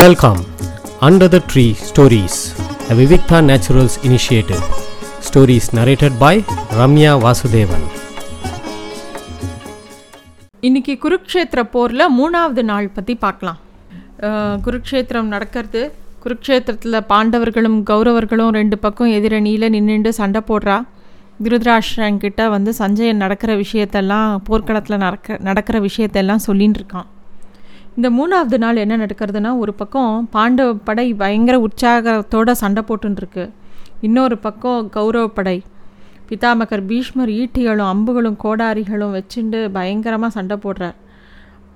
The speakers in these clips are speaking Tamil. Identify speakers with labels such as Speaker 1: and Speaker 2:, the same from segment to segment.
Speaker 1: Welcome under the tree stories a Vivikta naturals initiative stories narrated by Ramya Vasudevan
Speaker 2: இன்னைக்கு குருக்ஷேத்திர போரில் மூணாவது நாள் பற்றி பார்க்கலாம். குருக்ஷேத்திரம் நடக்கிறது. குருக்ஷேத்திரத்தில் பாண்டவர்களும் கௌரவர்களும் ரெண்டு பக்கம் எதிரணியில் நின்றுண்டு சண்டை போடுறா. திருதராஷ்டிரங்கிட்ட வந்து சஞ்சயன் நடக்கிற விஷயத்தெல்லாம் போர்க்களத்தில் நடக்க நடக்கிற விஷயத்தெல்லாம் சொல்லின்னு இருக்கான். இந்த மூணாவது நாள் என்ன நடக்கிறதுனா ஒரு பக்கம் பாண்டவ படை பயங்கர உற்சாகத்தோடு சண்டை போட்டுருக்கு இன்னொரு பக்கம் கௌரவ படை. பிதாமகர் பீஷ்மர் ஈட்டிகளும் அம்புகளும் கோடாரிகளும் வச்சுண்டு பயங்கரமாக சண்டை போடுறார்.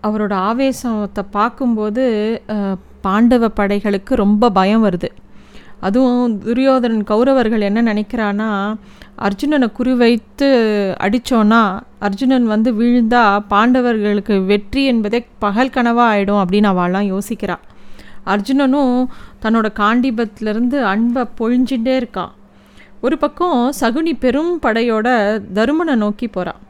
Speaker 2: அவரோட ஆவேசத்தை பார்க்கும்போது பாண்டவ படைகளுக்கு ரொம்ப பயம் வருது. அதுவும் துரியோதனன் கௌரவர்கள் என்ன நினைக்கிறான்னா அர்ஜுனனை குறிவைத்து அடித்தோன்னா அர்ஜுனன் வந்து விழுந்தா பாண்டவர்களுக்கு வெற்றி என்பதே பகல் கனவாக ஆகிடும் அப்படின்னு அவள்லாம் யோசிக்கிறாள் அர்ஜுனனும் தன்னோட காண்டிபத்திலேருந்து அன்பை பொழிஞ்சுட்டே இருக்கான். ஒரு பக்கம் சகுனி பெரும் படையோட தருமனை நோக்கி போகிறான்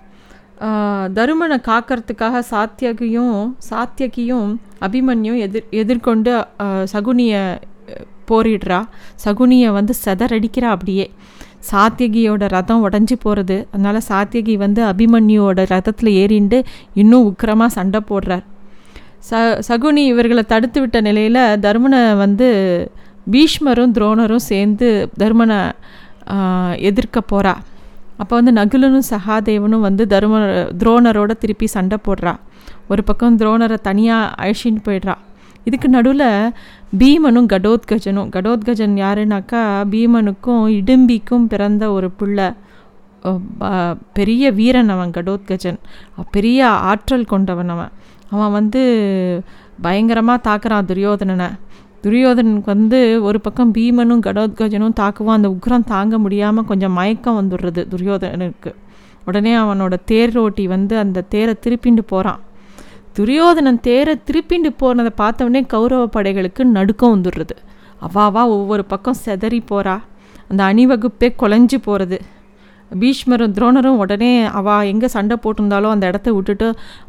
Speaker 2: தருமனை காக்கிறதுக்காக சாத்தியகியும் சாத்தியகியும் அபிமன்யும் எதிர் எதிர்கொண்டு சகுனியை போரிடுறா. சகுனியை வந்து செதறடிக்கிறா அப்படியே. சாத்தியகியோட ரதம் உடஞ்சி போகிறது அதனால சாத்தியகி வந்து அபிமன்யுவோட ரதத்தில் ஏறிண்டு இன்னும் உக்கிரமாக சண்டை போடுறார். ச சகுனி இவர்களை தடுத்து விட்ட நிலையில் தருமனை வந்து பீஷ்மரும் துரோணரும் சேர்ந்து தர்மனை எதிர்க்க போகிறா அப்போ வந்து நகுலனும் சகாதேவனும் வந்து தரும துரோணரோட திருப்பி சண்டை போடுறா. ஒரு பக்கம் துரோணரை தனியாக அழிச்சின்னு போயிடுறா. இதுக்கு நடுவில் பீமனும் கடோத்கஜனும். கடோத்கஜன் யாருனாக்கா பீமனுக்கும் இடும்பிக்கும் பிறந்த ஒரு பிள்ளை. பெரிய வீரன் அவன் கடோத்கஜன். பெரிய ஆற்றல் கொண்டவன் அவன். அவன் வந்து பயங்கரமாக தாக்குறான் துரியோதனனை. துரியோதனனுக்கு வந்து ஒரு பக்கம் பீமனும் கடோத்கஜனும் தாக்குவான். அந்த உக்ரம் தாங்க முடியாமல் கொஞ்சம் மயக்கம் வந்துடுறது துரியோதனனுக்கு. உடனே அவனோட தேர் ரோட்டி வந்து அந்த தேரை திருப்பிண்டு போகிறான் துரியோதனன் தேரை திருப்பிண்டு போனதை பார்த்தவொடனே கௌரவ படைகளுக்கு நடுக்கம் வந்துடுறது. அவாவா ஒவ்வொரு பக்கம் செதறி போகிறா அந்த அணிவகுப்பே குலைஞ்சு போகிறது பீஷ்மரும் துரோணரும் உடனே அவா எங்கே சண்டை போட்டிருந்தாலும் அந்த இடத்த விட்டுட்டு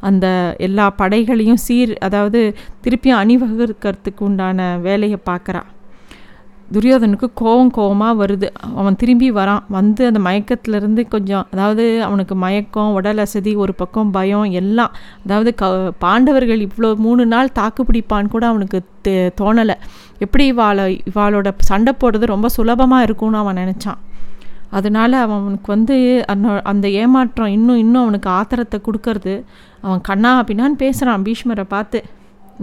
Speaker 2: அந்த எல்லா படைகளையும் சீர் அதாவது திருப்பியும் அணிவகுக்கிறதுக்கு உண்டான வேலையை பார்க்குறா. துரியோதனுக்கு கோவம் கோவமாக வருது. அவன் திரும்பி வரான் வந்து அந்த மயக்கத்துலேருந்து கொஞ்சம் அதாவது அவனுக்கு மயக்கம் உடல் அசதி ஒரு பக்கம் பயம் எல்லாம் அதாவது க பாண்டவர்கள் இவ்வளோ மூணு நாள் தாக்கு பிடிப்பான்னு கூட அவனுக்கு தே தோணலை. எப்படி இவாளை இவாளோட சண்டை போடுறது ரொம்ப சுலபமாக இருக்கும்னு அவன் நினச்சான். அதனால அவனுக்கு வந்து அந்த அந்த ஏமாற்றம் இன்னும் இன்னும் அவனுக்கு ஆத்திரத்தை கொடுக்கறது. அவன் கண்ணா அப்படின்னான்னு பேசுகிறான் பீஷ்மரை பார்த்து.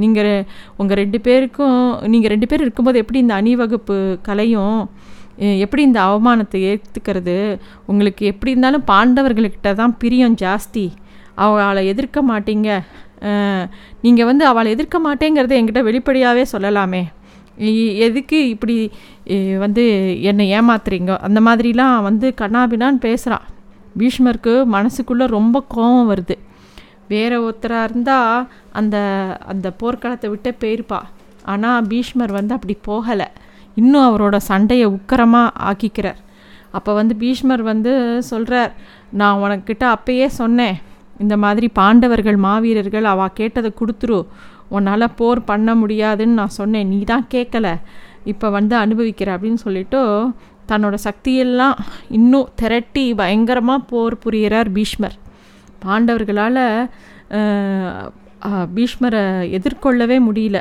Speaker 2: நீங்கள் உங்கள் ரெண்டு பேருக்கும் நீங்கள் ரெண்டு பேர் இருக்கும்போது எப்படி இந்த அணிவகுப்பு கலையும் எப்படி இந்த அவமானத்தை ஏற்றுக்கிறது உங்களுக்கு எப்படி இருந்தாலும் பாண்டவர்கள்கிட்ட தான் பிரியம் ஜாஸ்தி. அவளை எதிர்க்க மாட்டீங்க. நீங்கள் வந்து அவளை எதிர்க்க மாட்டேங்கிறத என்கிட்ட வெளிப்படையாகவே சொல்லலாமே. எதுக்கு இப்படி வந்து என்னை ஏமாத்துறீங்க? அந்த மாதிரிலாம் வந்து கண்ணாபினான்னு பேசுகிறான் பீஷ்மருக்கு மனசுக்குள்ளே ரொம்ப கோபம் வருது. வேற ஒருத்தராக இருந்தால் அந்த அந்த போர்க்களத்தை விட்டே போயிருப்பா. ஆனால் பீஷ்மர் வந்து அப்படி போகலை. இன்னும் அவரோட சண்டையை உக்கரமாக ஆக்கிக்கிறார். அப்போ வந்து பீஷ்மர் வந்து சொல்கிறார் நான் உனக்கிட்ட அப்பயே சொன்னேன். இந்த மாதிரி பாண்டவர்கள் மாவீரர்கள் அவள் கேட்டதை கொடுத்துரு. உன்னால் போர் பண்ண முடியாதுன்னு நான் சொன்னேன். நீ தான் கேட்கல இப்போ வந்து அனுபவிக்கிற அப்படின்னு சொல்லிட்டு தன்னோட சக்தியெல்லாம் இன்னும் திரட்டி பயங்கரமாக போர் புரிகிறார் பீஷ்மர். பாண்டவர்களால் பீஷ்மரை எதிர்கொள்ளவே முடியல.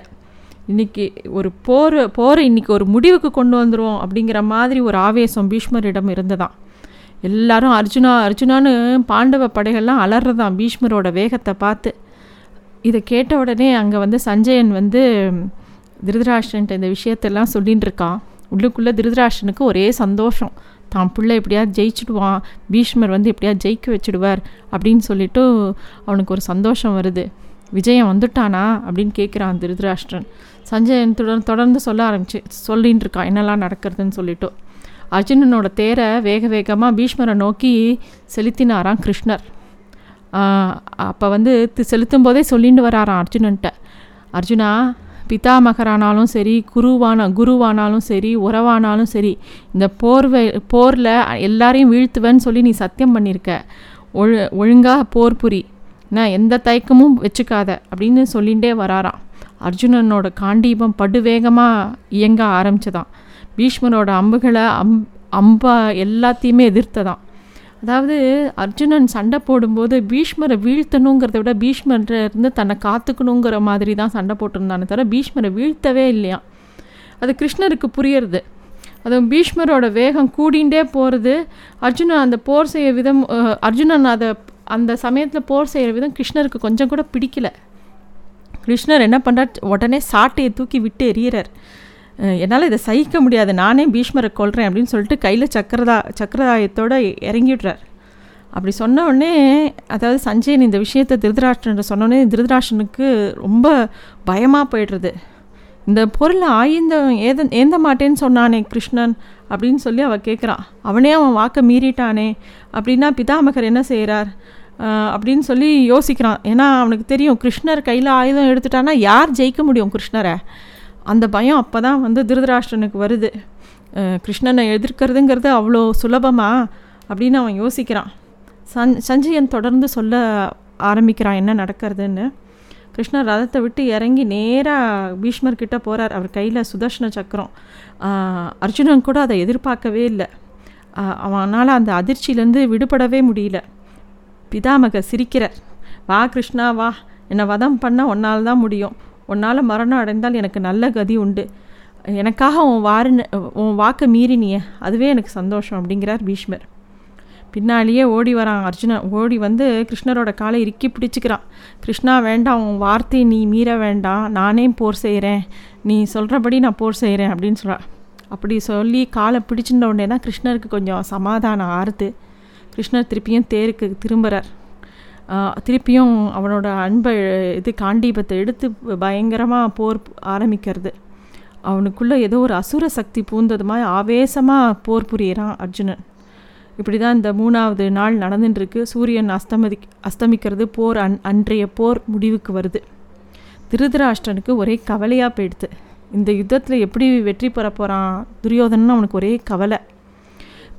Speaker 2: இன்னைக்கு ஒரு போர் போரை இன்னைக்கு ஒரு முடிவுக்கு கொண்டு வந்துடுவோம் அப்படிங்கிற மாதிரி ஒரு ஆவேசம் பீஷ்மரிடம் இருந்ததான் எல்லாரும் அர்ஜுனா அர்ஜுனான்னு பாண்டவ படைகள்லாம் அலறதான் பீஷ்மரோட வேகத்தை பார்த்து. இதை கேட்ட உடனே அங்கே வந்து சஞ்சயன் வந்து திருதராஷ்டன்ட்ட இந்த விஷயத்தெல்லாம் சொல்லின்னு இருக்கான். உள்ளுக்குள்ளே திருதராஷனுக்கு ஒரே சந்தோஷம். தான் பிள்ளை எப்படியாவது ஜெயிச்சிடுவான் பீஷ்மர் வந்து எப்படியாவது ஜெயிக்க வச்சிடுவார் அப்படின்னு சொல்லிட்டு அவனுக்கு ஒரு சந்தோஷம் வருது. விஜயம் வந்துட்டானா? அப்படின்னு கேட்குறான் திருதராஷ்டிரன் சஞ்சயன் தொடர் தொடர்ந்து சொல்ல ஆரம்பிச்சு சொல்லின்னு இருக்கான் என்னெல்லாம் நடக்கிறதுன்னு சொல்லிட்டு. அர்ஜுனனோட தேரை வேக வேகமாக பீஷ்மரை நோக்கி செலுத்தினாராம் கிருஷ்ணர். அப்போ வந்து செலுத்தும் போதே சொல்லிட்டு வராராம் அர்ஜுனன்ட்ட. அர்ஜுனா பிதாமகரானாலும் சரி குருவான குருவானாலும் சரி உறவானாலும் சரி இந்த போர்வை போரில் எல்லாரையும் வீழ்த்துவேன்னு சொல்லி நீ சத்தியம் பண்ணியிருக்க. ஒழு ஒழுங்காக போர் புரி. என்ன எந்த தயக்கமும் வச்சுக்காத அப்படின்னு சொல்லிகிட்டே வராராம். அர்ஜுனனோட காண்டீபம் படுவேகமாக இயங்க ஆரம்பிச்சதாம். பீஷ்மரோட அம்புகளை அம் அம்பா எல்லாத்தையுமே எதிர்த்ததான் அதாவது அர்ஜுனன் சண்டை போடும்போது பீஷ்மரை வீழ்த்தணுங்கிறத விட பீஷ்மர்கிட்ட இருந்து தன்னை காத்துக்கணுங்கிற மாதிரி தான் சண்டை போட்டிருந்தானே தவிர பீஷ்மரை வீழ்த்தவே இல்லையா? அது கிருஷ்ணருக்கு புரியறது. அதுவும் பீஷ்மரோட வேகம் கூடிண்டே போகிறது அர்ஜுனன் அந்த போர் செய்ய விதம் அர்ஜுனன் அதை அந்த சமயத்தில் போர் செய்கிற விதம் கிருஷ்ணருக்கு கொஞ்சம் கூட பிடிக்கல. கிருஷ்ணர் என்ன பண்ணுறார் உடனே சாட்டையை தூக்கி விட்டு எறிகிறார் என்னால் இதை சகிக்க முடியாது. நானே பீஷ்மரை கொள்கிறேன் அப்படின்னு சொல்லிட்டு கையில் சக்கரதா சக்கரதாயத்தோடு இறங்கிடுறார். அப்படி சொன்ன உடனே அதாவது சஞ்சயன் இந்த விஷயத்தை திருதராஷ்டிரன் சொன்னோடனே திருதராஷ்டனுக்கு ரொம்ப பயமாக போய்டுறது. இந்த பொருளை ஆயுந்த ஏத ஏந்த மாட்டேன்னு சொன்னானே கிருஷ்ணன் அப்படின்னு சொல்லி அவள் கேட்குறான் அவனே அவன் வாக்கை மீறிட்டானே. அப்படின்னா பிதாமகர் என்ன செய்கிறார் அப்படின்னு சொல்லி யோசிக்கிறான். ஏன்னா அவனுக்கு தெரியும் கிருஷ்ணர் கையில் ஆயுதம் எடுத்துட்டானா யார் ஜெயிக்க முடியும் கிருஷ்ணரை? அந்த பயம் அப்போ தான் வந்து திருதராஷ்டிரனுக்கு வருது. கிருஷ்ணனை எதிர்க்கிறதுங்கிறது அவ்வளோ சுலபமா? அப்படின்னு அவன் யோசிக்கிறான். சஞ் சஞ்சயன் தொடர்ந்து சொல்ல ஆரம்பிக்கிறான் என்ன நடக்கிறதுன்னு. கிருஷ்ணர் ரதத்தை விட்டு இறங்கி நேராக பீஷ்மர்கிட்ட போகிறார் அவர் கையில் சுதர்ஷன சக்கரம். அர்ஜுனன் கூட அதை எதிர்பார்க்கவே இல்லை. அவனால் அந்த அதிர்ச்சியிலேருந்து விடுபடவே முடியல. பிதாமக சிரிக்கிறார். வா கிருஷ்ணா வா. என்னை வதம் பண்ண உன்னால் தான் முடியும். உன்னால் மரணம் அடைந்தால் எனக்கு நல்ல கதி உண்டு. எனக்காக உன் வாருன்னு உன் வாக்கை மீறினியே அதுவே எனக்கு சந்தோஷம் அப்படிங்கிறார் பீஷ்மர். பின்னாலேயே ஓடி வரான் அர்ஜுனன். ஓடி வந்து கிருஷ்ணரோட காலை இறுக்கி பிடிச்சிக்கிறான். கிருஷ்ணா வேண்டாம். உன் வார்த்தையை நீ மீற வேண்டாம். நானே போர் செய்கிறேன் நீ சொல்கிறபடி நான் போர் செய்கிறேன் அப்படின்னு சொல்கிறான் அப்படி சொல்லி காலை பிடிச்சிருந்த உடனே தான் கிருஷ்ணருக்கு கொஞ்சம் சமாதானம் ஆறுது. கிருஷ்ணர் திருப்பியும் தேருக்கு திரும்புகிறார் திருப்பியும் அவனோட அன்பை இது காண்டீபத்தை எடுத்து பயங்கரமாக போர் ஆரம்பிக்கிறது. அவனுக்குள்ளே ஏதோ ஒரு அசுர சக்தி பூந்தது மாதிரி ஆவேசமாக போர் புரியறான் அர்ஜுனன். இப்படி தான் இந்த மூணாவது நாள் நடந்துட்டுருக்கு சூரியன் அஸ்தமதி அஸ்தமிக்கிறது. போர் அன் அன்றைய போர் முடிவுக்கு வருது. திருதராஷ்டனுக்கு ஒரே கவலையாக போயிடுது. இந்த யுத்தத்தில் எப்படி வெற்றி பெற போகிறான் துரியோதனன் அவனுக்கு ஒரே கவலை.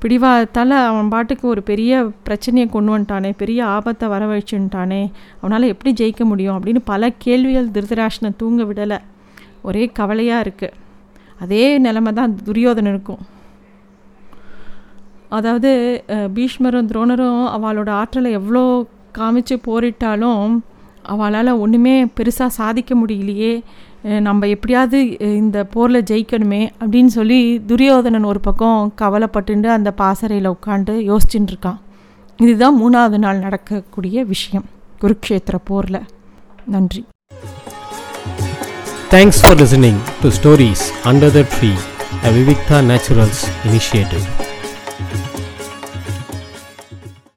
Speaker 2: பிடிவாதத்தால் அவன் பாட்டுக்கு ஒரு பெரிய பிரச்சனையை கொண்டு வந்துட்டானே பெரிய ஆபத்தை வரவழைச்சுட்டானே அவனால் எப்படி ஜெயிக்க முடியும் அப்படின்னு பல கேள்விகள் திருதராஷ்டனை தூங்க விடலை. ஒரே கவலையாக இருக்குது அதே நிலமை தான் துரியோதனனுக்கும். அதாவது பீஷ்மரும் துரோணரும் அவளோட ஆற்றலை எவ்வளோ காமிச்சு போரிட்டாலும் அவளால் ஒன்றுமே பெருசாக சாதிக்க முடியலையே. நம்ம எப்படியாவது இந்த போரில் ஜெயிக்கணுமே அப்படின்னு சொல்லி துரியோதனன் ஒரு பக்கம் கவலைப்பட்டுண்டு அந்த பாசறையில் உட்காந்து யோசிச்சுட்டு இருக்கான் இதுதான் மூணாவது நாள் நடக்கக்கூடிய விஷயம் குருக்ஷேத்திர போரில். நன்றி.
Speaker 1: Thanks for listening to stories under the tree a Vivikta naturals initiative